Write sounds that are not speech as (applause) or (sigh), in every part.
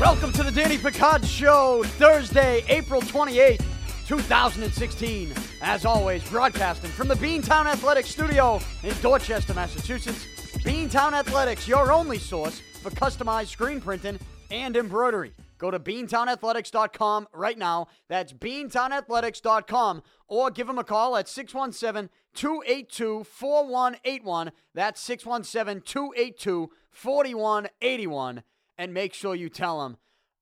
Welcome to the Danny Picard Show, Thursday, April 28th, 2016. As always, broadcasting from the Beantown Athletics Studio in Dorchester, Massachusetts. Beantown Athletics, your only source for customized screen printing and embroidery. Go to beantownathletics.com right now. That's beantownathletics.com or give them a call at 617 282 4181. That's 617 282 4181. And make sure you tell them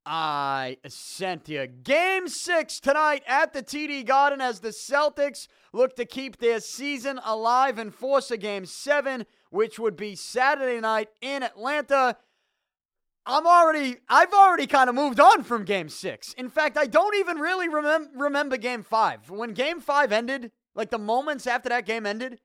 I sent you. Game six tonight at the TD Garden as the Celtics look to keep their season alive and force a game seven, which would be Saturday night in Atlanta. I'm already, I've already kind of moved on from game six. In fact, I don't even really remem- remember game five. When game five ended, like the moments after that game ended,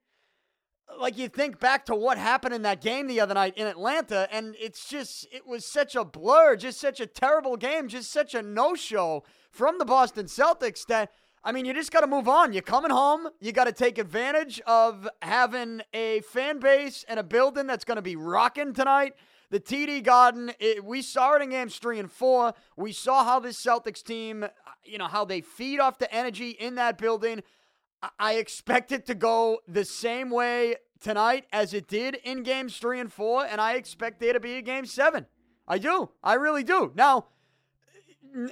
like you think back to what happened in that game the other night in Atlanta, and it's just, it was such a blur, just such a terrible game, just such a no show from the Boston Celtics that. I mean, you just got to move on. You're coming home. You got to take advantage of having a fan base and a building that's going to be rocking tonight. The TD Garden, it, we saw it in games three and four. We saw how this Celtics team, you know, how they feed off the energy in that building. I, expect it to go the same way tonight as it did in games three and four, and I expect there to be a game seven. I do. I really do. Now,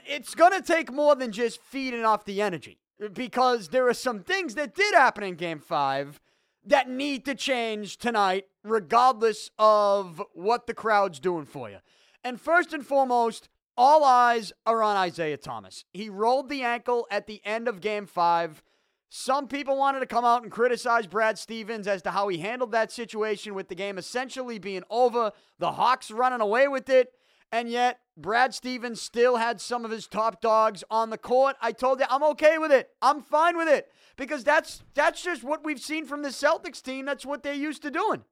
it's going to take more than just feeding off the energy because there are some things that did happen in game five that need to change tonight, regardless of what the crowd's doing for you. And first and foremost, all eyes are on Isaiah Thomas. He rolled the ankle at the end of game five. Some people wanted to come out and criticize Brad Stevens as to how he handled that situation with the game essentially being over, the Hawks running away with it, and yet Brad Stevens still had some of his top dogs on the court. I told you I'm okay with it. I'm fine with it because that's that's just what we've seen from the Celtics team. That's what they're used to doing.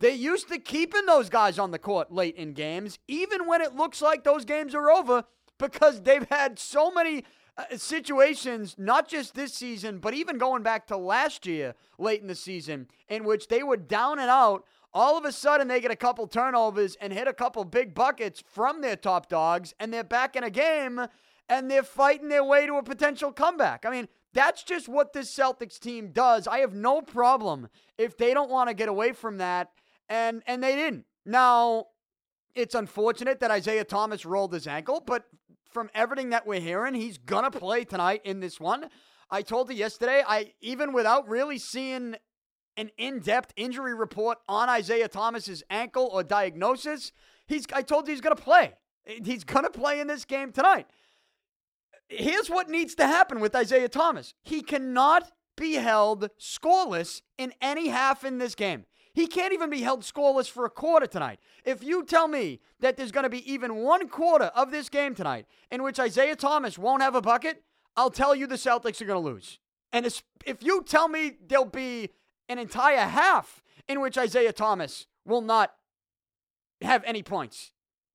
They used to keeping those guys on the court late in games, even when it looks like those games are over, because they've had so many uh, situations, not just this season, but even going back to last year, late in the season, in which they were down and out. All of a sudden, they get a couple turnovers and hit a couple big buckets from their top dogs, and they're back in a game and they're fighting their way to a potential comeback. I mean, that's just what this Celtics team does. I have no problem if they don't want to get away from that, and and they didn't. Now, it's unfortunate that Isaiah Thomas rolled his ankle, but from everything that we're hearing, he's gonna play tonight in this one. I told you yesterday, I even without really seeing an in-depth injury report on Isaiah Thomas's ankle or diagnosis, he's I told you he's gonna play. He's gonna play in this game tonight here's what needs to happen with Isaiah Thomas. He cannot be held scoreless in any half in this game. He can't even be held scoreless for a quarter tonight. If you tell me that there's going to be even one quarter of this game tonight in which Isaiah Thomas won't have a bucket, I'll tell you the Celtics are going to lose. And if you tell me there'll be an entire half in which Isaiah Thomas will not have any points,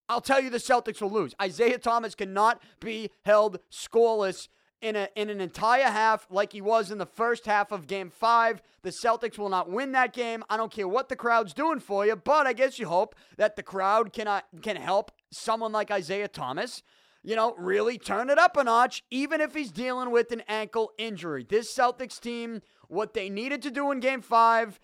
I'll tell you the Celtics will lose. Isaiah Thomas cannot be held scoreless in, a, in an entire half like he was in the first half of game five. The Celtics will not win that game. I don't care what the crowd's doing for you, but I guess you hope that the crowd cannot, uh, can help someone like Isaiah Thomas, you know, really turn it up a notch, even if he's dealing with an ankle injury. This Celtics team, what they needed to do in game five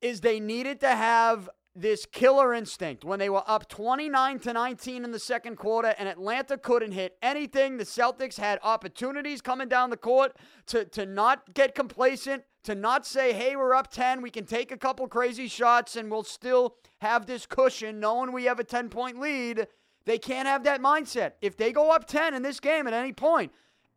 is they needed to have this killer instinct when they were up 29 to 19 in the second quarter and Atlanta couldn't hit anything. The Celtics had opportunities coming down the court to, to not get complacent, to not say, hey, we're up 10, we can take a couple crazy shots and we'll still have this cushion knowing we have a 10 point lead. They can't have that mindset. If they go up 10 in this game at any point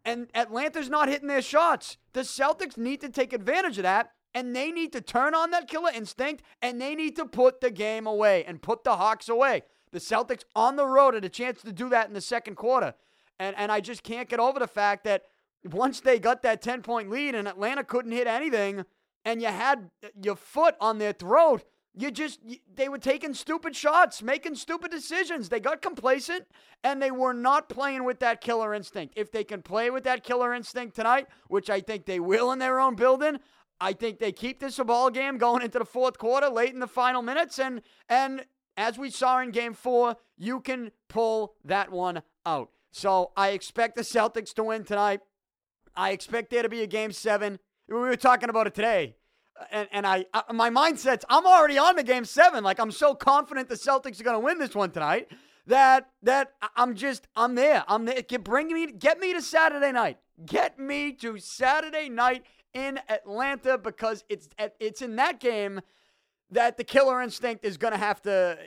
and Atlanta's not hitting their shots, the Celtics need to take advantage of that and they need to turn on that killer instinct and they need to put the game away and put the Hawks away. The Celtics on the road had a chance to do that in the second quarter. And and I just can't get over the fact that once they got that 10 point lead and Atlanta couldn't hit anything and you had your foot on their throat, you just they were taking stupid shots, making stupid decisions. They got complacent and they were not playing with that killer instinct. If they can play with that killer instinct tonight, which I think they will in their own building, I think they keep this a ball game going into the fourth quarter, late in the final minutes, and and as we saw in game four, you can pull that one out. So I expect the Celtics to win tonight. I expect there to be a game seven. We were talking about it today. And, and I, I my mindset's I'm already on the game seven. Like I'm so confident the Celtics are going to win this one tonight that that I'm just I'm there. I'm there. Get, bring me get me to Saturday night. Get me to Saturday night in Atlanta because it's it's in that game that the killer instinct is going to have to,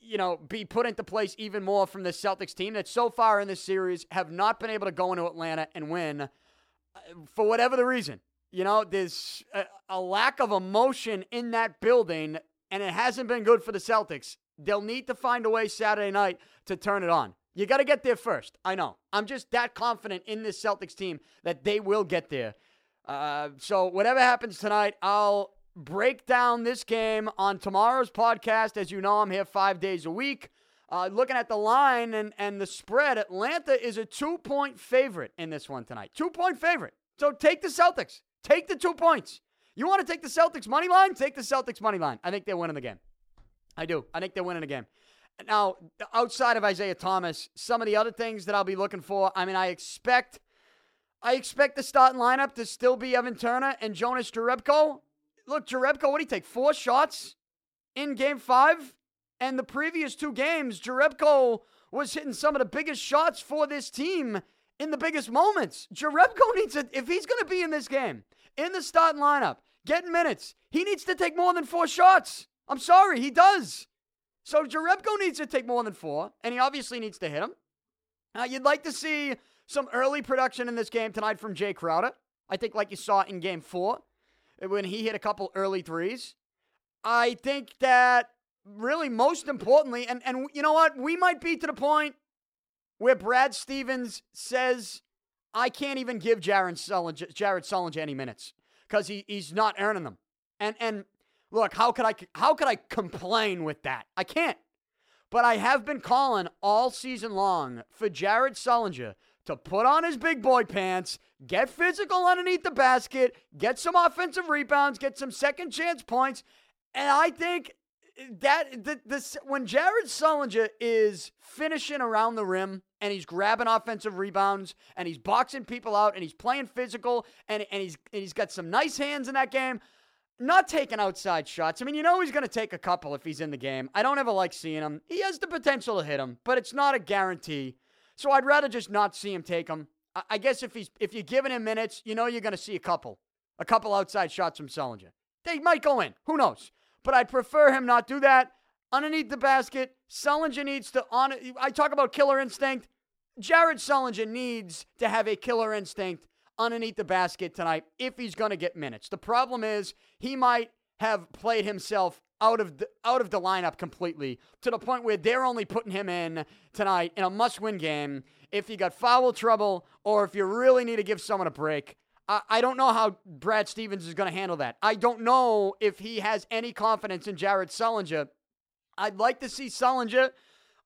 you know, be put into place even more from the Celtics team that so far in this series have not been able to go into Atlanta and win uh, for whatever the reason. You know, there's a, a lack of emotion in that building, and it hasn't been good for the Celtics. They'll need to find a way Saturday night to turn it on. You got to get there first. I know. I'm just that confident in this Celtics team that they will get there. Uh, so whatever happens tonight, I'll break down this game on tomorrow's podcast. As you know, I'm here five days a week. Uh, looking at the line and, and the spread, Atlanta is a two point favorite in this one tonight. Two point favorite. So take the Celtics. Take the two points. You want to take the Celtics money line? Take the Celtics money line. I think they're winning the game. I do. I think they're winning the game. Now, outside of Isaiah Thomas, some of the other things that I'll be looking for. I mean, I expect, I expect the starting lineup to still be Evan Turner and Jonas Jerebko look, Jerebko, what did he take? Four shots in game five? And the previous two games, Jerebko was hitting some of the biggest shots for this team in the biggest moments. Jerebko (laughs) needs to, if he's going to be in this game, in the starting lineup, getting minutes, he needs to take more than four shots. I'm sorry, he does. So Jerebko needs to take more than four, and he obviously needs to hit them. Uh, you'd like to see some early production in this game tonight from Jae Crowder. I think, like you saw in game four, when he hit a couple early threes. I think that really most importantly, and, and you know what? We might be to the point where Brad Stevens says, I can't even give Jared Sullinger, Jared Sullinger any minutes because he, he's not earning them. And and look, how could I how could I complain with that? I can't. But I have been calling all season long for Jared Sullinger to put on his big boy pants, get physical underneath the basket, get some offensive rebounds, get some second chance points. And I think that the, this when Jared Sullinger is finishing around the rim and he's grabbing offensive rebounds and he's boxing people out and he's playing physical and, and he's and he's got some nice hands in that game. Not taking outside shots. I mean, you know he's going to take a couple if he's in the game. I don't ever like seeing him. He has the potential to hit him, but it's not a guarantee. So I'd rather just not see him take them. I guess if he's if you're giving him minutes, you know you're going to see a couple, a couple outside shots from Sullinger. They might go in. Who knows? But I'd prefer him not do that. Underneath the basket, Sullinger needs to on. I talk about killer instinct. Jared Sullinger needs to have a killer instinct underneath the basket tonight if he's going to get minutes. The problem is he might have played himself out of the out of the lineup completely to the point where they're only putting him in tonight in a must-win game if you got foul trouble or if you really need to give someone a break. I, don't know how Brad Stevens is going to handle that. I don't know if he has any confidence in Jared Sullinger. I'd like to see Sullinger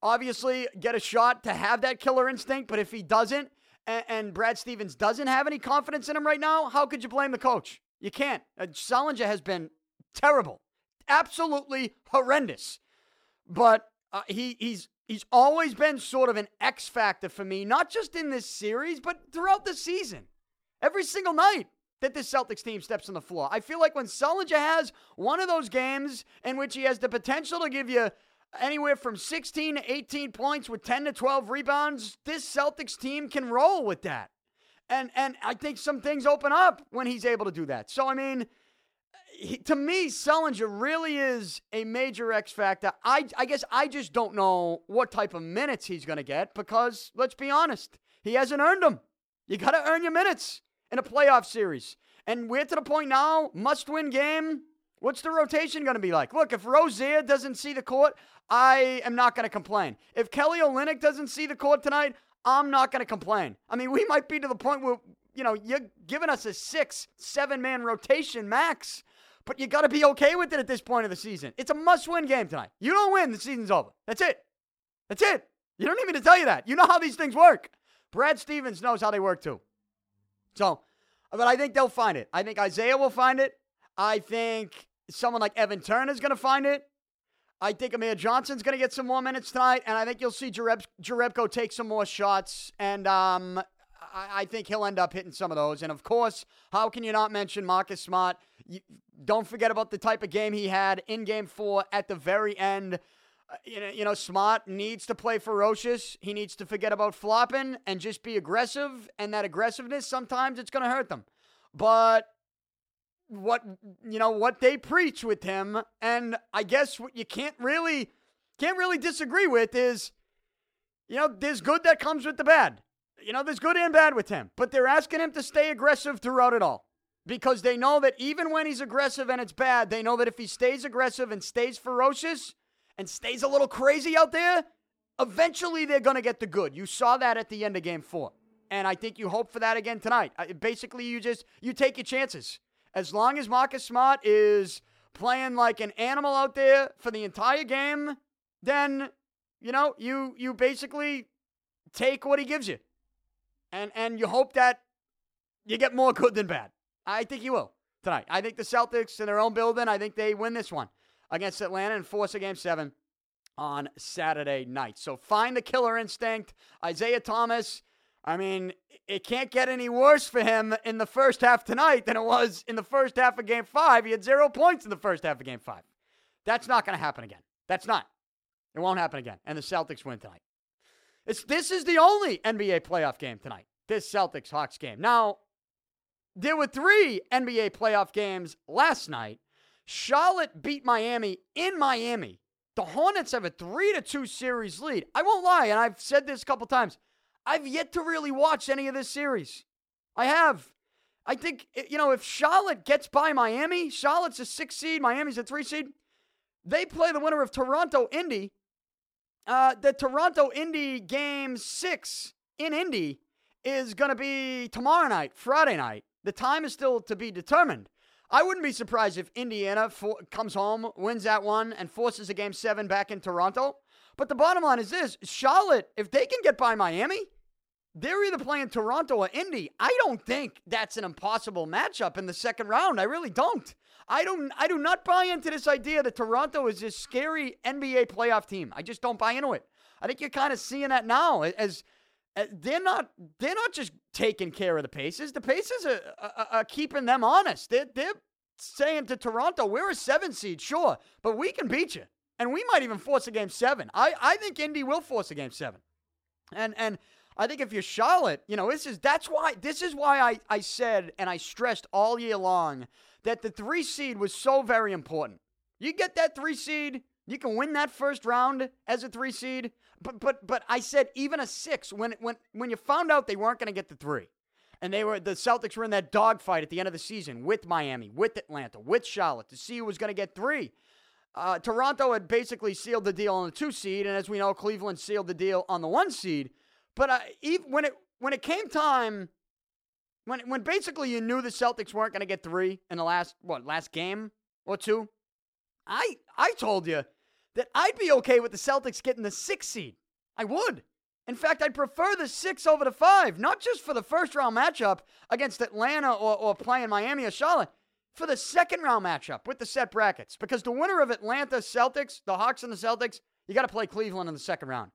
obviously get a shot to have that killer instinct, but if he doesn't and, and Brad Stevens doesn't have any confidence in him right now, how could you blame the coach? You can't. Uh, Sullinger has been terrible absolutely horrendous. But uh, he he's he's always been sort of an X factor for me, not just in this series, but throughout the season. Every single night that this Celtics team steps on the floor. I feel like when Sullinger has one of those games in which he has the potential to give you anywhere from 16 to 18 points with 10 to 12 rebounds, this Celtics team can roll with that. And and I think some things open up when he's able to do that. So I mean, he, to me, Sullinger really is a major X factor. I, I guess I just don't know what type of minutes he's going to get because, let's be honest, he hasn't earned them. You got to earn your minutes in a playoff series. And we're to the point now, must win game. What's the rotation going to be like? Look, if Rozier doesn't see the court, I am not going to complain. If Kelly Olynyk doesn't see the court tonight, I'm not going to complain. I mean, we might be to the point where, you know, you're giving us a six, seven man rotation max but you got to be okay with it at this point of the season. It's a must win game tonight. You don't win, the season's over. That's it. That's it. You don't need me to tell you that. You know how these things work. Brad Stevens knows how they work too. So, but I think they'll find it. I think Isaiah will find it. I think someone like Evan Turner is going to find it. I think Amir Johnson's going to get some more minutes tonight, and I think you'll see Jareb- Jerebko take some more shots, and um, I-, I think he'll end up hitting some of those. And of course, how can you not mention Marcus Smart? You- don't forget about the type of game he had in Game Four at the very end. Uh, you know, you know, Smart needs to play ferocious. He needs to forget about flopping and just be aggressive. And that aggressiveness, sometimes it's going to hurt them. But what you know what they preach with him and i guess what you can't really can't really disagree with is you know there's good that comes with the bad you know there's good and bad with him but they're asking him to stay aggressive throughout it all because they know that even when he's aggressive and it's bad they know that if he stays aggressive and stays ferocious and stays a little crazy out there eventually they're going to get the good. You saw that at the end of game 4 and i think you hope for that again tonight. Basically you just you take your chances. As long as Marcus Smart is playing like an animal out there for the entire game, then you know you you basically take what he gives you, and and you hope that you get more good than bad. I think he will tonight. I think the Celtics in their own building. I think they win this one against Atlanta and force a game seven on Saturday night. So find the killer instinct. Isaiah Thomas I mean, it can't get any worse for him in the first half tonight than it was in the first half of game five. He had zero points in the first half of game five. That's not going to happen again. That's not. It won't happen again. And the Celtics win tonight. It's, this is the only NBA playoff game tonight, this Celtics Hawks game. Now, there were three NBA playoff games last night. Charlotte beat Miami in Miami. The Hornets have a 3 to 2 series lead. I won't lie, and I've said this a couple times. I've yet to really watch any of this series. I have. I think, you know, if Charlotte gets by Miami, Charlotte's a six seed, Miami's a three seed. They play the winner of Toronto Indy. Uh, the Toronto Indy game six in Indy is going to be tomorrow night, Friday night. The time is still to be determined. I wouldn't be surprised if Indiana for, comes home, wins that one, and forces a game seven back in Toronto. But the bottom line is this Charlotte, if they can get by Miami, they're either playing Toronto or Indy. I don't think that's an impossible matchup in the second round. I really don't. I don't I do not buy into this idea that Toronto is this scary NBA playoff team. I just don't buy into it. I think you're kind of seeing that now as, as Uh, they're not they're not just taking care of the Pacers. The Pacers are, are, are keeping them honest. They're they're saying to Toronto, we're a seven seed, sure, but we can beat you. And we might even force a game seven. I, I think Indy will force a game seven. And and I think if you're Charlotte, you know, this is that's why this is why I, I said and I stressed all year long that the three seed was so very important. You get that three seed, you can win that first round as a three seed. But but but I said even a six when when when you found out they weren't going to get the three, and they were the Celtics were in that dogfight at the end of the season with Miami, with Atlanta, with Charlotte to see who was going to get three. Uh, Toronto had basically sealed the deal on the two seed, and as we know, Cleveland sealed the deal on the one seed. But uh, even when it when it came time, when when basically you knew the Celtics weren't going to get three in the last what last game or two, I I told you that I'd be okay with the Celtics getting the six seed. I would. In fact, I'd prefer the six over the five, not just for the first round matchup against Atlanta or, or playing Miami or Charlotte, for the second round matchup with the set brackets. Because the winner of Atlanta Celtics, the Hawks and the Celtics, you got to play Cleveland in the second round.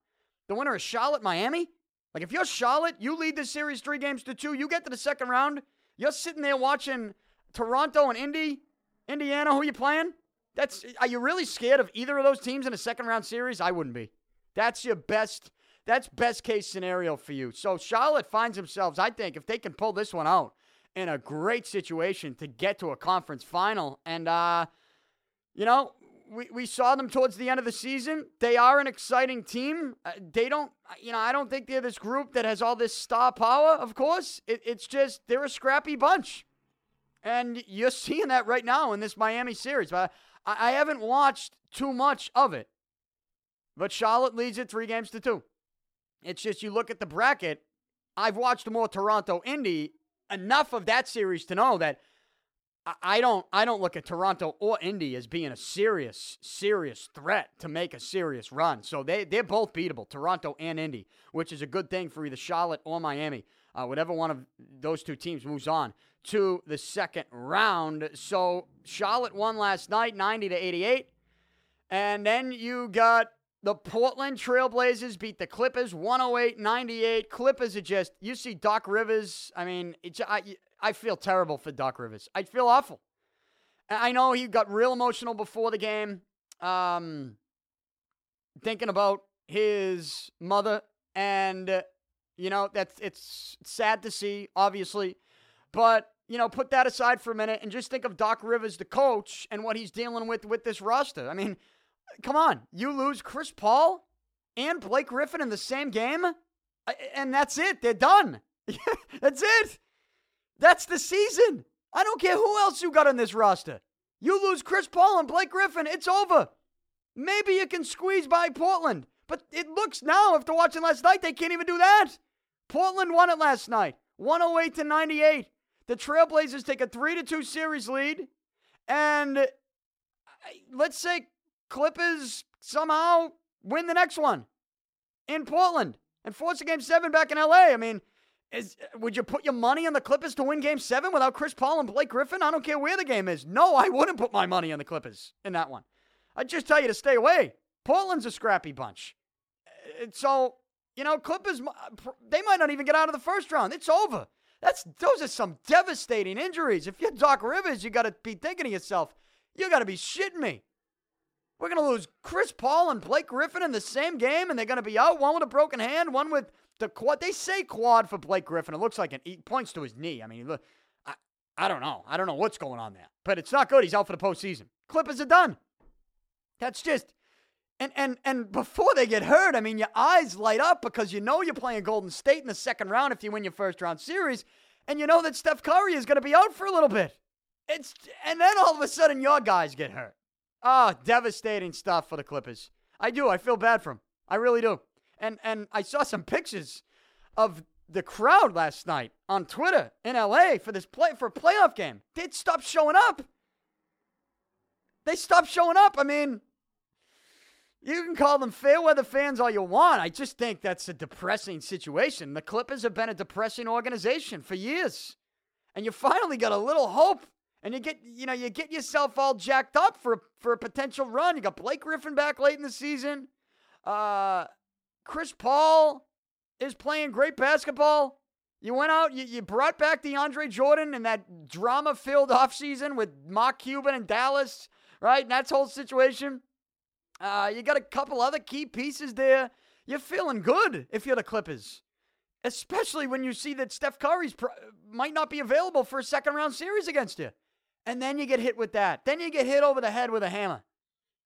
The winner is Charlotte Miami. Like if you're Charlotte, you lead this series three games to two, you get to the second round, you're sitting there watching Toronto and Indy, Indiana, who you playing? That's are you really scared of either of those teams in a second round series? I wouldn't be. That's your best that's best case scenario for you. So Charlotte finds themselves, I think, if they can pull this one out, in a great situation to get to a conference final. And, uh, you know, we, we saw them towards the end of the season. They are an exciting team. Uh, they don't, you know, I don't think they're this group that has all this star power, of course. It, it's just they're a scrappy bunch. And you're seeing that right now in this Miami series. But I, I haven't watched too much of it. But Charlotte leads it three games to two. It's just you look at the bracket. I've watched more Toronto Indy, enough of that series to know that I don't I don't look at Toronto or Indy as being a serious serious threat to make a serious run. So they they're both beatable, Toronto and Indy, which is a good thing for either Charlotte or Miami. uh, whatever one of those two teams moves on to the second round. So Charlotte won last night, 90 to 88. And then you got the Portland Trailblazers beat the Clippers 108 98. Clippers are just, you see Doc Rivers. I mean, I, I feel terrible for Doc Rivers. I feel awful. I know he got real emotional before the game, um, thinking about his mother. And, uh, you know, that's it's sad to see, obviously. But you know, put that aside for a minute and just think of Doc Rivers, the coach, and what he's dealing with with this roster. I mean, come on, you lose Chris Paul and Blake Griffin in the same game, and that's it. They're done. (laughs) that's it. That's the season. I don't care who else you got on this roster. You lose Chris Paul and Blake Griffin, it's over. Maybe you can squeeze by Portland, but it looks now, after watching last night, they can't even do that. Portland won it last night, 108 to 98. The Trailblazers take a 3 to 2 series lead. And uh, let's say Clippers somehow win the next one in Portland and force a game seven back in LA. I mean, is, uh, would you put your money on the Clippers to win game seven without Chris Paul and Blake Griffin? I don't care where the game is. No, I wouldn't put my money on the Clippers in that one. I'd just tell you to stay away. Portland's a scrappy bunch. And So, you know, Clippers, they might not even get out of the first round. It's over. That's those are some devastating injuries. If you're Doc Rivers, you got to be thinking to yourself, you got to be shitting me. We're to lose Chris Paul and Blake Griffin in the same game, and they're to be out. One with a broken hand, one with the quad. They say quad for Blake Griffin. It looks like an, points to his knee. I mean, look, I, I don't know. I don't know what's going on there, but it's not good. He's out for the postseason. Clippers are done. That's just and and and before they get hurt, I mean, your eyes light up because you know you're playing Golden State in the second round if you win your first round series, and you know that Steph Curry is going to be out for a little bit. It's and then all of a sudden your guys get hurt. Ah, oh, devastating stuff for the Clippers. I do. I feel bad for them. I really do. And and I saw some pictures of the crowd last night on Twitter in LA for this play for a playoff game. They'd stop showing up. They stopped showing up. I mean, you can call them fair weather fans all you want. I just think that's a depressing situation. The Clippers have been a depressing organization for years. And you finally got a little hope. And you get, you know, you get yourself all jacked up for for a potential run. You got Blake Griffin back late in the season. Uh, Chris Paul is playing great basketball. You went out, you, you brought back DeAndre Jordan in that drama filled offseason with Mark Cuban and Dallas, right? And that whole situation. Uh, you got a couple other key pieces there. You're feeling good if you're the Clippers, especially when you see that Steph Curry's might not be available for a second round series against you. And then you get hit with that. Then you get hit over the head with a hammer,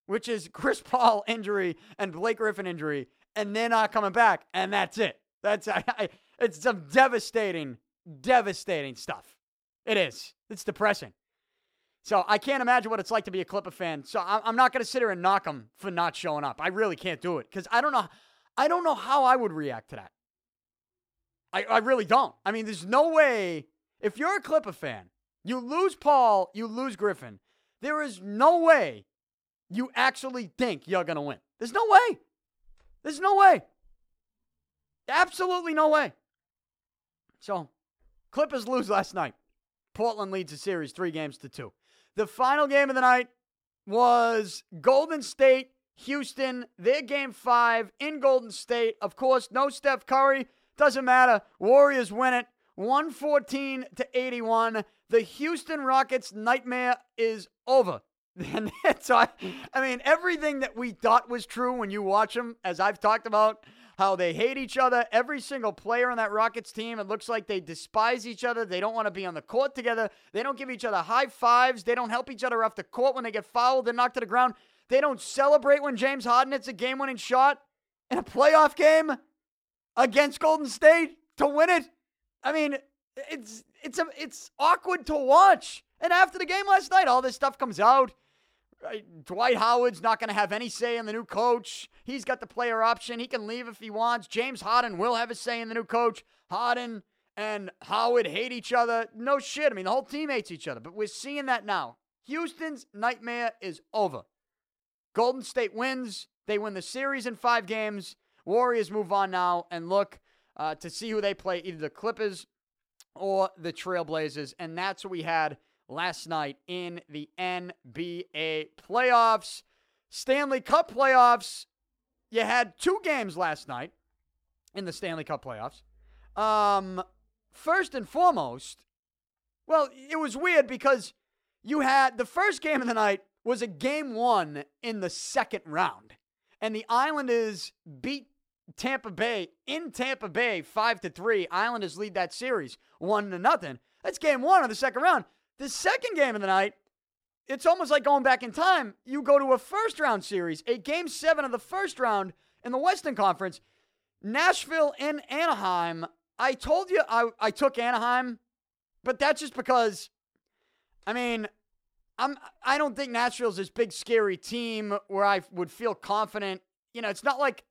which is Chris (laughs) Paul injury and Blake Griffin injury, and they're not coming back. And that's it. That's (laughs) I, I, it's some devastating, devastating stuff. It is. It's depressing. So I can't imagine what it's like to be a Clipper fan. So I'm not going to sit here and knock them for not showing up. I really can't do it because I don't know. I don't know how I would react to that. I, I really don't. I mean, there's no way. If you're a Clipper fan, you lose Paul, you lose Griffin. There is no way you actually think you're going to win. There's no way. There's no way. Absolutely no way. So, Clippers lose last night. Portland leads the series three games to two. The final game of the night was Golden State, Houston, their game five in Golden State. Of course, no Steph Curry. Doesn't matter. Warriors win it 114 to 81. The Houston Rockets nightmare is over. (laughs) And so I, I mean, everything that we thought was true when you watch them, as I've talked about, how they hate each other. Every single player on that Rockets team, it looks like they despise each other. They don't want to be on the court together. They don't give each other high fives. They don't help each other off the court when they get fouled and knocked to the ground. They don't celebrate when James Harden hits a game winning shot in a playoff game against Golden State to win it. I mean, it's it's a, it's awkward to watch. And after the game last night, all this stuff comes out. Dwight Howard's not going to have any say in the new coach. He's got the player option. He can leave if he wants. James Harden will have a say in the new coach. Harden and Howard hate each other. No shit. I mean, the whole team hates each other, but we're seeing that now. Houston's nightmare is over. Golden State wins. They win the series in five games. Warriors move on now. And look, uh, to see who they play, either the Clippers or the Trailblazers. And that's what we had last night in the NBA playoffs. Stanley Cup playoffs. You had two games last night in the Stanley Cup playoffs. Um, first and foremost, well, it was weird because you had the first game of the night was a game one in the second round, and the Islanders beat Tampa Bay in Tampa Bay five to three. Islanders lead that series one to nothing. That's game one of the second round. The second game of the night, it's almost like going back in time. You go to a first round series, a game seven of the first round in the Western Conference. Nashville and Anaheim. I told you I, I took Anaheim, but that's just because, I mean, I'm I don't think Nashville's this big scary team where I would feel confident. You know, it's not like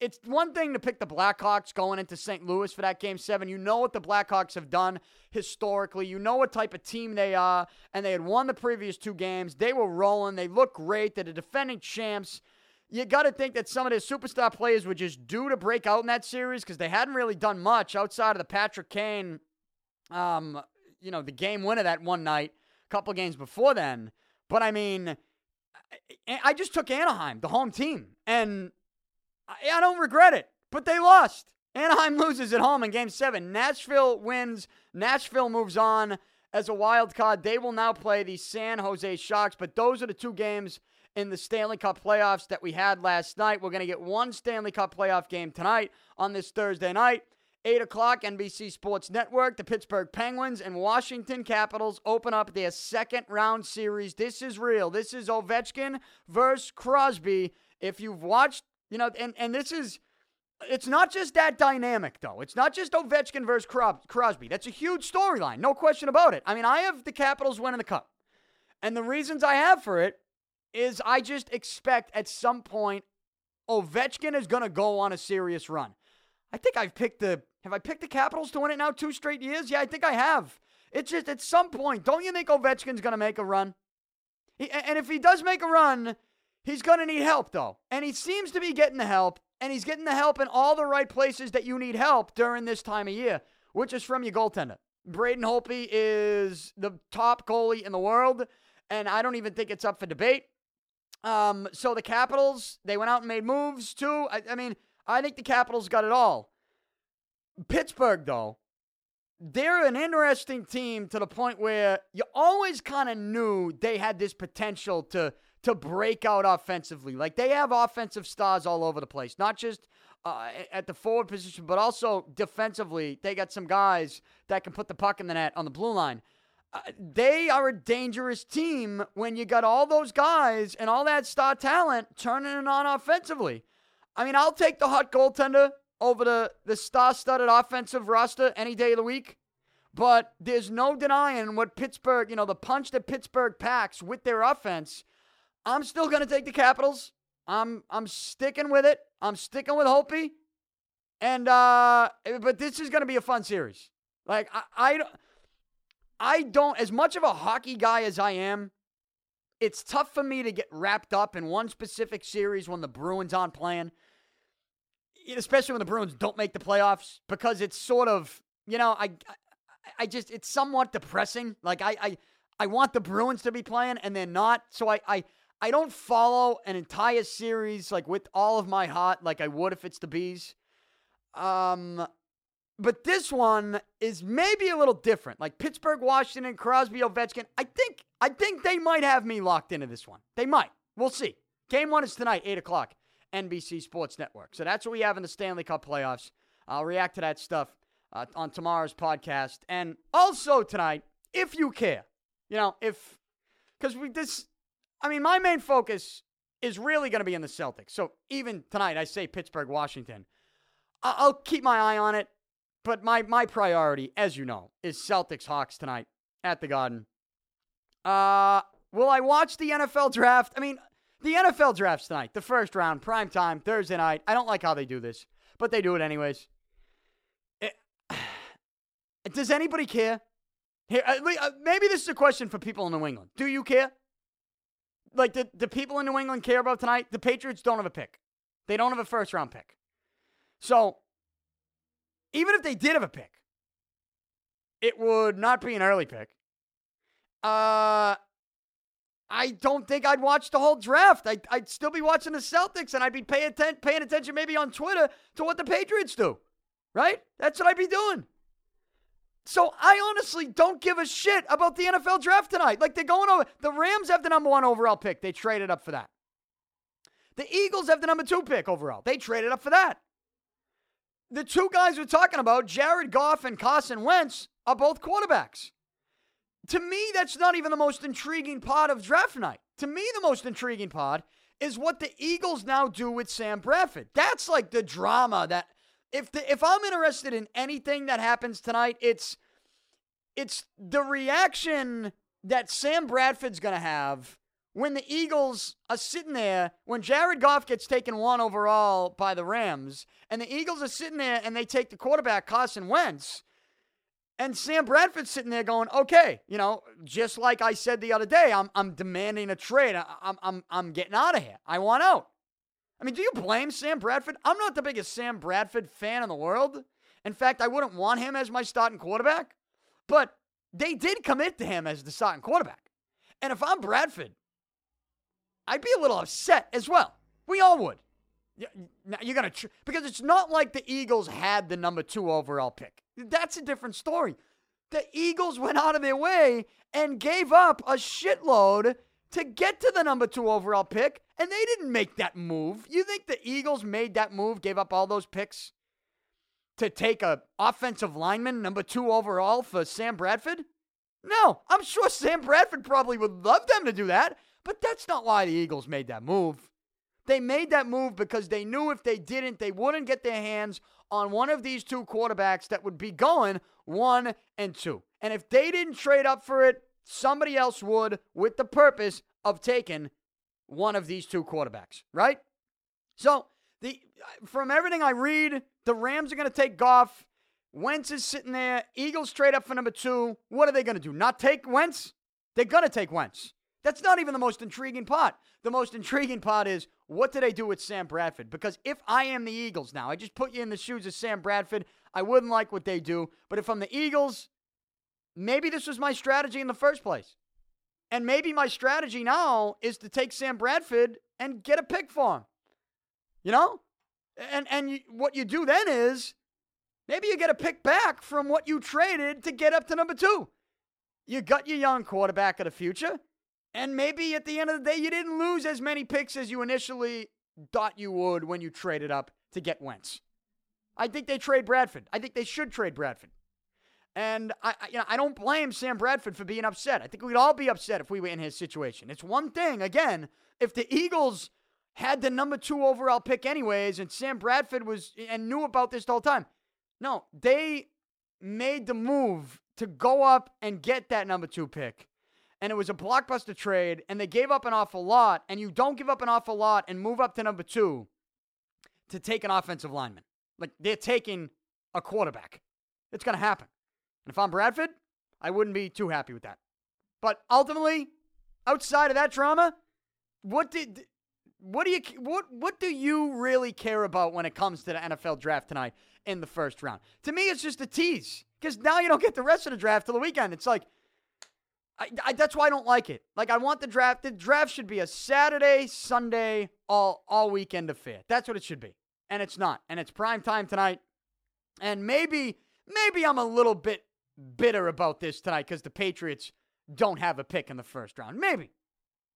it's one thing to pick the Blackhawks going into St. Louis for that game seven. You know what the Blackhawks have done historically. You know what type of team they are, and they had won the previous two games. They were rolling. They look great. They're the defending champs. You got to think that some of their superstar players were just due to break out in that series because they hadn't really done much outside of the Patrick Kane, um, you know, the game winner that one night, a couple games before then. But I mean, I just took Anaheim, the home team, and I, I don't regret it, but they lost. Anaheim loses at home in game seven. Nashville wins. Nashville moves on as a wild card. They will now play the San Jose Sharks, but those are the two games in the Stanley Cup playoffs that we had last night. We're going to get one Stanley Cup playoff game tonight on this Thursday night. 8 o'clock, NBC Sports Network. The Pittsburgh Penguins and Washington Capitals open up their second round series. This is real. This is Ovechkin versus Crosby. If you've watched you know, and, and this is, it's not just that dynamic, though. It's not just Ovechkin versus Crosby. That's a huge storyline, no question about it. I mean, I have the Capitals winning the cup. And the reasons I have for it is I just expect at some point Ovechkin is going to go on a serious run. I think I've picked the, have I picked the Capitals to win it now two straight years? Yeah, I think I have. It's just at some point, don't you think Ovechkin's going to make a run? He, and if he does make a run, He's going to need help, though. And he seems to be getting the help, and he's getting the help in all the right places that you need help during this time of year, which is from your goaltender. Braden Holtby is the top goalie in the world, and I don't even think it's up for debate. Um, so the Capitals, they went out and made moves too. I, I mean, I think the Capitals got it all. Pittsburgh, though, they're an interesting team to the point where you always kind of knew they had this potential to to break out offensively. Like they have offensive stars all over the place, not just uh, at the forward position, but also defensively. They got some guys that can put the puck in the net on the blue line. Uh, they are a dangerous team when you got all those guys and all that star talent turning it on offensively. I mean, I'll take the hot goaltender over the, the star studded offensive roster any day of the week. But there's no denying what Pittsburgh, you know, the punch that Pittsburgh packs with their offense I'm still going to take the Capitals. I'm I'm sticking with it. I'm sticking with Holtby. And uh but this is going to be a fun series. Like I I I don't as much of a hockey guy as I am, it's tough for me to get wrapped up in one specific series when the Bruins aren't playing. Especially when the Bruins don't make the playoffs because it's sort of, you know, I I just it's somewhat depressing. Like I I I want the Bruins to be playing and they're not. So I I I don't follow an entire series like with all of my heart like I would if it's the bees. Um but this one is maybe a little different. Like Pittsburgh, Washington, Crosby, Ovechkin. I think I think they might have me locked into this one. They might. We'll see. Game one is tonight, eight o'clock, NBC Sports Network. So that's what we have in the Stanley Cup playoffs. I'll react to that stuff uh, on tomorrow's podcast, and also tonight, if you care. You know, if because we this I mean, my main focus is really going to be in the Celtics. So even tonight, I say Pittsburgh, Washington. I'll keep my eye on it, but my my priority, as you know, is Celtics Hawks tonight at the Garden. Uh, will I watch the NFL draft? I mean, the NFL draft's tonight, the first round, prime time, Thursday night. I don't like how they do this, but they do it anyways. It, (sighs) does anybody care? Here, uh, maybe this is a question for people in New England. Do you care? Like the, the people in New England care about tonight, the Patriots don't have a pick. They don't have a first round pick. So even if they did have a pick, it would not be an early pick. Uh, I don't think I'd watch the whole draft. I'd, I'd still be watching the Celtics and I'd be paying, atten- paying attention maybe on Twitter to what the Patriots do. Right? That's what I'd be doing. So I honestly don't give a shit about the NFL draft tonight. Like they're going over. The Rams have the number one overall pick. They traded up for that. The Eagles have the number two pick overall. They traded up for that. The two guys we're talking about, Jared Goff and Carson Wentz, are both quarterbacks. To me, that's not even the most intriguing part of draft night. To me, the most intriguing part is what the Eagles now do with Sam Bradford. That's like the drama that if the, if I'm interested in anything that happens tonight, it's it's the reaction that Sam Bradford's going to have when the Eagles are sitting there, when Jared Goff gets taken one overall by the Rams, and the Eagles are sitting there and they take the quarterback, Carson Wentz, and Sam Bradford's sitting there going, okay, you know, just like I said the other day, I'm, I'm demanding a trade. I, I'm, I'm, I'm getting out of here. I want out. I mean, do you blame Sam Bradford? I'm not the biggest Sam Bradford fan in the world. In fact, I wouldn't want him as my starting quarterback. But they did commit to him as the starting quarterback. And if I'm Bradford, I'd be a little upset as well. We all would. You're gonna tr- because it's not like the Eagles had the number two overall pick. That's a different story. The Eagles went out of their way and gave up a shitload to get to the number two overall pick, and they didn't make that move. You think the Eagles made that move, gave up all those picks to take a offensive lineman, number two overall for Sam Bradford? No, I'm sure Sam Bradford probably would love them to do that, but that's not why the Eagles made that move. They made that move because they knew if they didn't, they wouldn't get their hands on one of these two quarterbacks that would be going one and two. And if they didn't trade up for it, somebody else would with the purpose of taking one of these two quarterbacks, right? So, the uh, from everything I read, the Rams are going to take Goff. Wentz is sitting there. Eagles trade up for number two. What are they going to do? Not take Wentz? They're going to take Wentz. That's not even the most intriguing part. The most intriguing part is what do they do with Sam Bradford? Because if I am the Eagles now, I just put you in the shoes of Sam Bradford. I wouldn't like what they do. But if I'm the Eagles, maybe this was my strategy in the first place. And maybe my strategy now is to take Sam Bradford and get a pick for him. You know? And and you, what you do then is maybe you get a pick back from what you traded to get up to number 2. You got your young quarterback of the future. And maybe at the end of the day, you didn't lose as many picks as you initially thought you would when you traded up to get Wentz. I think they trade Bradford. I think they should trade Bradford. And I, you know, I don't blame Sam Bradford for being upset. I think we'd all be upset if we were in his situation. It's one thing, again, if the Eagles had the number two overall pick anyways, and Sam Bradford was and knew about this the whole time. No, they made the move to go up and get that number two pick and it was a blockbuster trade, and they gave up an awful lot, and you don't give up an awful lot and move up to number two to take an offensive lineman. Like they're taking a quarterback. It's going to happen. And if I'm Bradford, I wouldn't be too happy with that. But ultimately, outside of that drama, what did what do you what what do you really care about when it comes to the NFL draft tonight in the first round? To me, it's just a tease because now you don't get the rest of the draft till the weekend. It's like I, I, that's why I don't like it. Like I want the draft. The draft should be a Saturday, Sunday, all all weekend affair. That's what it should be, and it's not. And it's prime time tonight. And maybe maybe I'm a little bit bitter about this tonight because the Patriots don't have a pick in the first round. Maybe.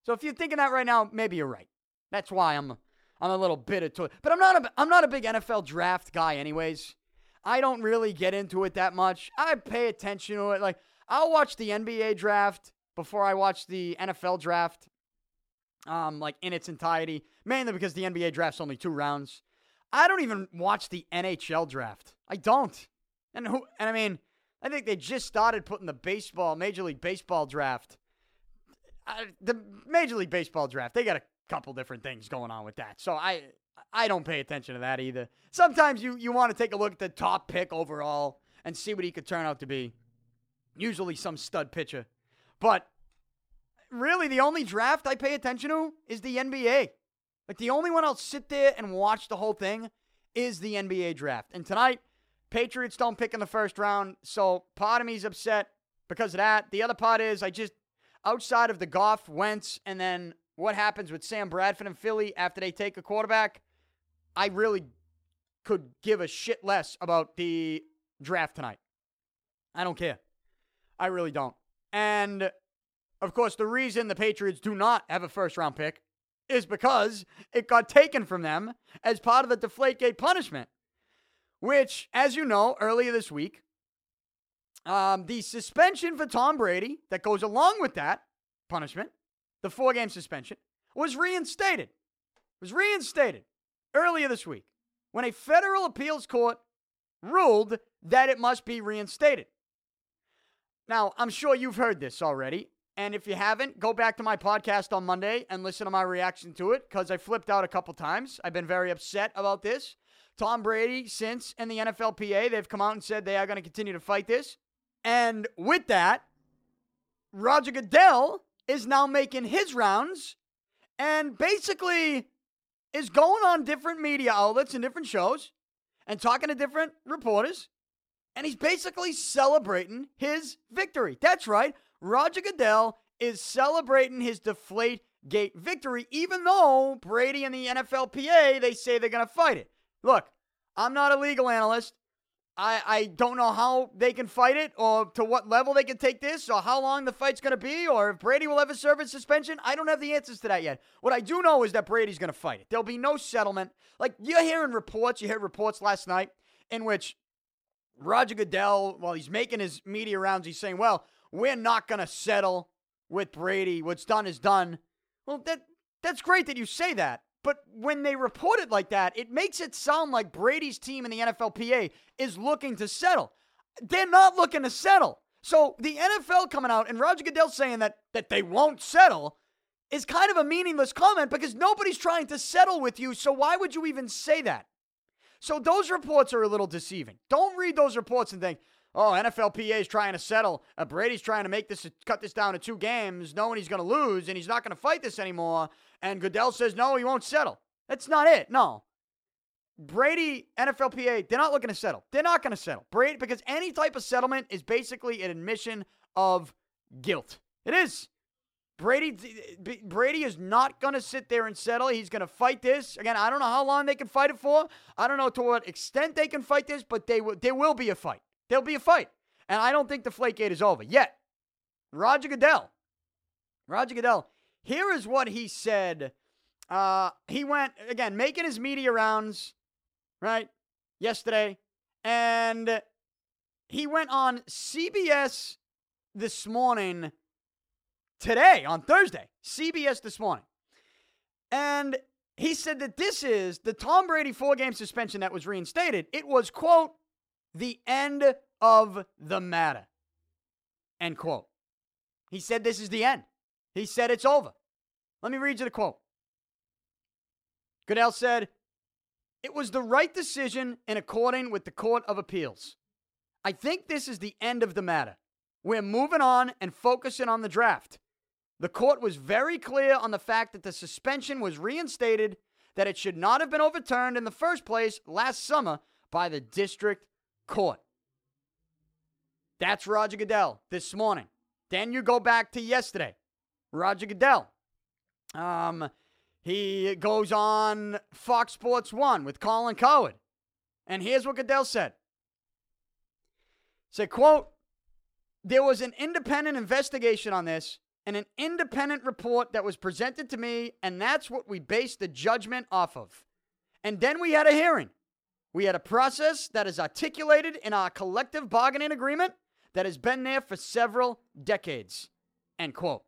So if you're thinking that right now, maybe you're right. That's why I'm I'm a little bitter to it. But I'm not a I'm not a big NFL draft guy, anyways. I don't really get into it that much. I pay attention to it, like. I'll watch the NBA draft before I watch the NFL draft, um, like in its entirety, mainly because the NBA draft's only two rounds. I don't even watch the NHL draft. I don't. And who? And I mean, I think they just started putting the baseball, Major League Baseball draft. Uh, the Major League Baseball draft, they got a couple different things going on with that. So I I don't pay attention to that either. Sometimes you you want to take a look at the top pick overall and see what he could turn out to be usually some stud pitcher. But really, the only draft I pay attention to is the NBA. Like the only one I'll sit there and watch the whole thing is the NBA draft. And tonight, Patriots don't pick in the first round, so part of me's upset because of that. The other part is I just outside of the Goff, Wentz, and then what happens with Sam Bradford and Philly after they take a quarterback, I really could give a shit less about the draft tonight. I don't care. I really don't. And of course, the reason the Patriots do not have a first round pick is because it got taken from them as part of the Deflategate punishment, which, as you know, earlier this week, um, the suspension for Tom Brady that goes along with that punishment, the four game suspension, was reinstated. Was reinstated earlier this week when a federal appeals court ruled that it must be reinstated. Now, I'm sure you've heard this already. And if you haven't, go back to my podcast on Monday and listen to my reaction to it because I flipped out a couple times. I've been very upset about this. Tom Brady, since and the NFLPA, they've come out and said they are going to continue to fight this. And with that, Roger Goodell is now making his rounds and basically is going on different media outlets and different shows and talking to different reporters. And he's basically celebrating his victory. That's right. Roger Goodell is celebrating his deflate gate victory, even though Brady and the NFLPA, they say they're going to fight it. Look, I'm not a legal analyst. I, I don't know how they can fight it or to what level they can take this or how long the fight's going to be or if Brady will ever serve a suspension. I don't have the answers to that yet. What I do know is that Brady's going to fight it. There'll be no settlement. Like you're hearing reports, you heard reports last night in which Roger Goodell, while he's making his media rounds, he's saying, well, we're not going to settle with Brady. What's done is done. Well, that that's great that you say that. But when they report it like that, it makes it sound like Brady's team in the NFLPA is looking to settle. They're not looking to settle. So the NFL coming out and Roger Goodell saying that that they won't settle is kind of a meaningless comment because nobody's trying to settle with you. So why would you even say that? So those reports are a little deceiving. Don't read those reports and think, oh, NFLPA is trying to settle. Uh, Brady's trying to make this, cut this down to two games, knowing he's going to lose and he's not going to fight this anymore. And Goodell says, no, he won't settle. That's not it. No. Brady, NFLPA, they're not looking to settle. They're not going to settle. Brady, because any type of settlement is basically an admission of guilt. It is. Brady Brady is not going to sit there and settle. He's going to fight this. Again, I don't know how long they can fight it for. I don't know to what extent they can fight this, but they will there will be a fight. There'll be a fight. And I don't think the flake Flakegate is over yet. Roger Goodell. Roger Goodell. Here is what he said. Uh, he went, again, making his media rounds, right, yesterday. And he went on CBS this morning, today, on Thursday. CBS this morning. And he said that this is the Tom Brady four game suspension that was reinstated. It was, quote, the end of the matter. End quote. He said this is the end. He said it's over. Let me read you the quote. Goodell said, It was the right decision in according with the Court of Appeals. I think this is the end of the matter. We're moving on and focusing on the draft. The court was very clear on the fact that the suspension was reinstated, that it should not have been overturned in the first place last summer by the district court. That's Roger Goodell this morning. Then you go back to yesterday. Roger Goodell. Um, he goes on Fox Sports 1 with Colin Cowherd. And here's what Goodell said. Said, quote, there was an independent investigation on this and an independent report that was presented to me, and that's what we based the judgment off of. And then we had a hearing. We had a process that is articulated in our collective bargaining agreement that has been there for several decades. End quote.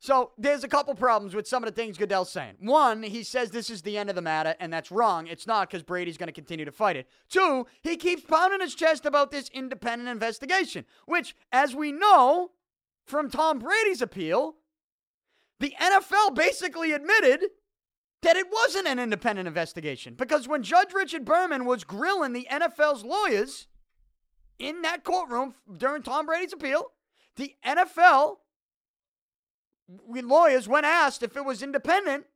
So there's a couple problems with some of the things Goodell's saying. One, he says this is the end of the matter, and that's wrong. It's not because Brady's going to continue to fight it. Two, he keeps pounding his chest about this independent investigation, which, as we know from Tom Brady's appeal, the NFL basically admitted that it wasn't an independent investigation. Because when Judge Richard Berman was grilling the NFL's lawyers in that courtroom during Tom Brady's appeal, the NFL lawyers, when asked if it was independent,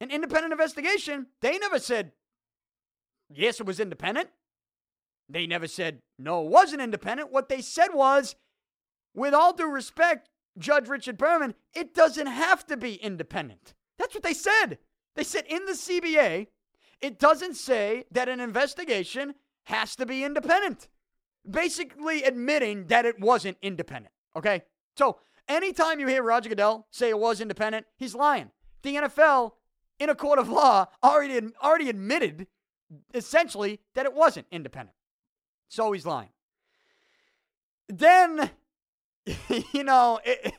an independent investigation, they never said yes, it was independent. They never said no, it wasn't independent. What they said was, with all due respect, Judge Richard Berman, it doesn't have to be independent. That's what they said. They said in the CBA, it doesn't say that an investigation has to be independent. Basically admitting that it wasn't independent. Okay? So anytime you hear Roger Goodell say it was independent, he's lying. The NFL, in a court of law, already, already admitted essentially that it wasn't independent. So he's lying. Then, (laughs) you know, it,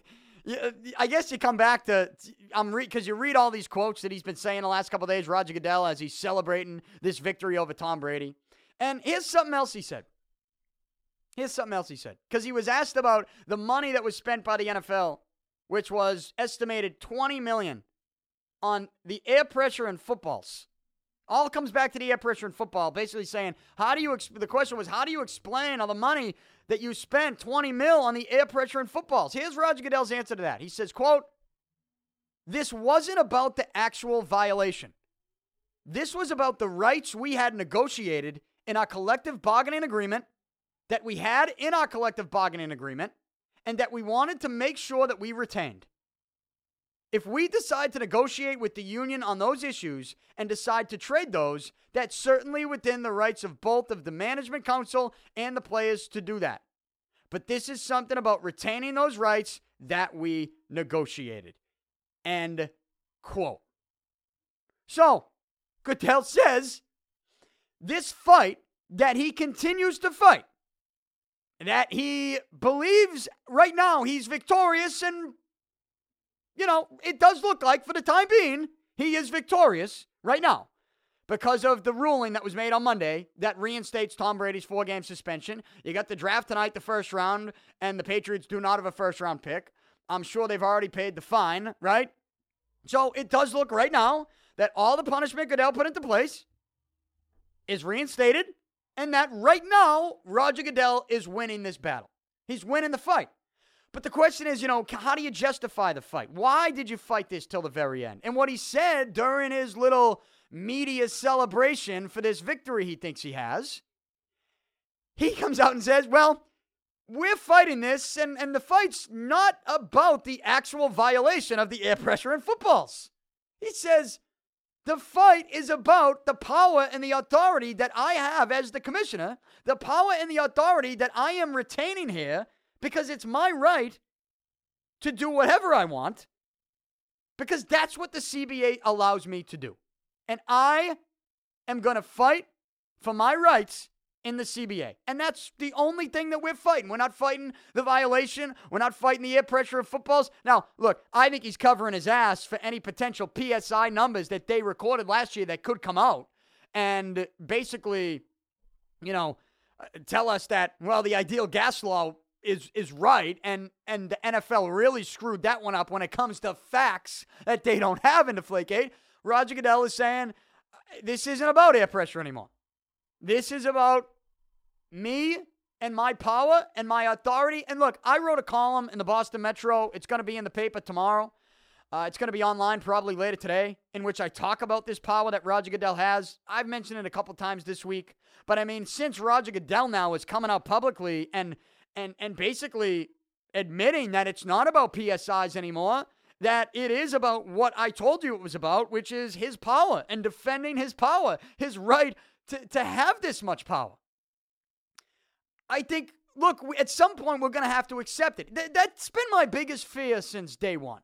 I guess you come back to I'm because re- you read all these quotes that he's been saying the last couple days, Roger Goodell, as he's celebrating this victory over Tom Brady. And here's something else he said. Here's something else he said because he was asked about the money that was spent by the NFL, which was estimated 20 million on the air pressure in footballs. All comes back to the air pressure in football, basically saying, how do you, exp-? the question was, how do you explain all the money that you spent 20 mil on the air pressure in footballs? Here's Roger Goodell's answer to that. He says, quote, this wasn't about the actual violation. This was about the rights we had negotiated in our collective bargaining agreement, that we had in our collective bargaining agreement, and that we wanted to make sure that we retained. If we decide to negotiate with the union on those issues and decide to trade those, that's certainly within the rights of both of the management council and the players to do that. But this is something about retaining those rights that we negotiated. End quote. So, Goodell (laughs) says this fight that he continues to fight, that he believes right now he's victorious and you know, it does look like for the time being, he is victorious right now because of the ruling that was made on Monday that reinstates Tom Brady's four game suspension. You got the draft tonight, the first round, and the Patriots do not have a first round pick. I'm sure they've already paid the fine, right? So it does look right now that all the punishment Goodell put into place is reinstated, and that right now, Roger Goodell is winning this battle. He's winning the fight. But the question is, you know, how do you justify the fight? Why did you fight this till the very end? And what he said during his little media celebration for this victory he thinks he has, he comes out and says, well, we're fighting this, and, and the fight's not about the actual violation of the air pressure in footballs. He says, the fight is about the power and the authority that I have as the commissioner, the power and the authority that I am retaining here because it's my right to do whatever I want because that's what the CBA allows me to do. And I am going to fight for my rights in the CBA. And that's the only thing that we're fighting. We're not fighting the violation. We're not fighting the air pressure of footballs. Now, look, I think he's covering his ass for any potential PSI numbers that they recorded last year that could come out and basically, you know, uh, tell us that, well, the ideal gas law is is right and and the NFL really screwed that one up when it comes to facts that they don't have in Deflategate. Roger Goodell is saying this isn't about air pressure anymore. This is about me and my power and my authority. And look, I wrote a column in the Boston Metro. It's going to be in the paper tomorrow. Uh, it's going to be online probably later today, in which I talk about this power that Roger Goodell has. I've mentioned it a couple times this week, but I mean, since Roger Goodell now is coming out publicly and and and basically admitting that it's not about PSIs anymore, that it is about what I told you it was about, which is his power and defending his power, his right to, to have this much power. I think, look, at some point we're going to have to accept it. Th- that's been my biggest fear since day one,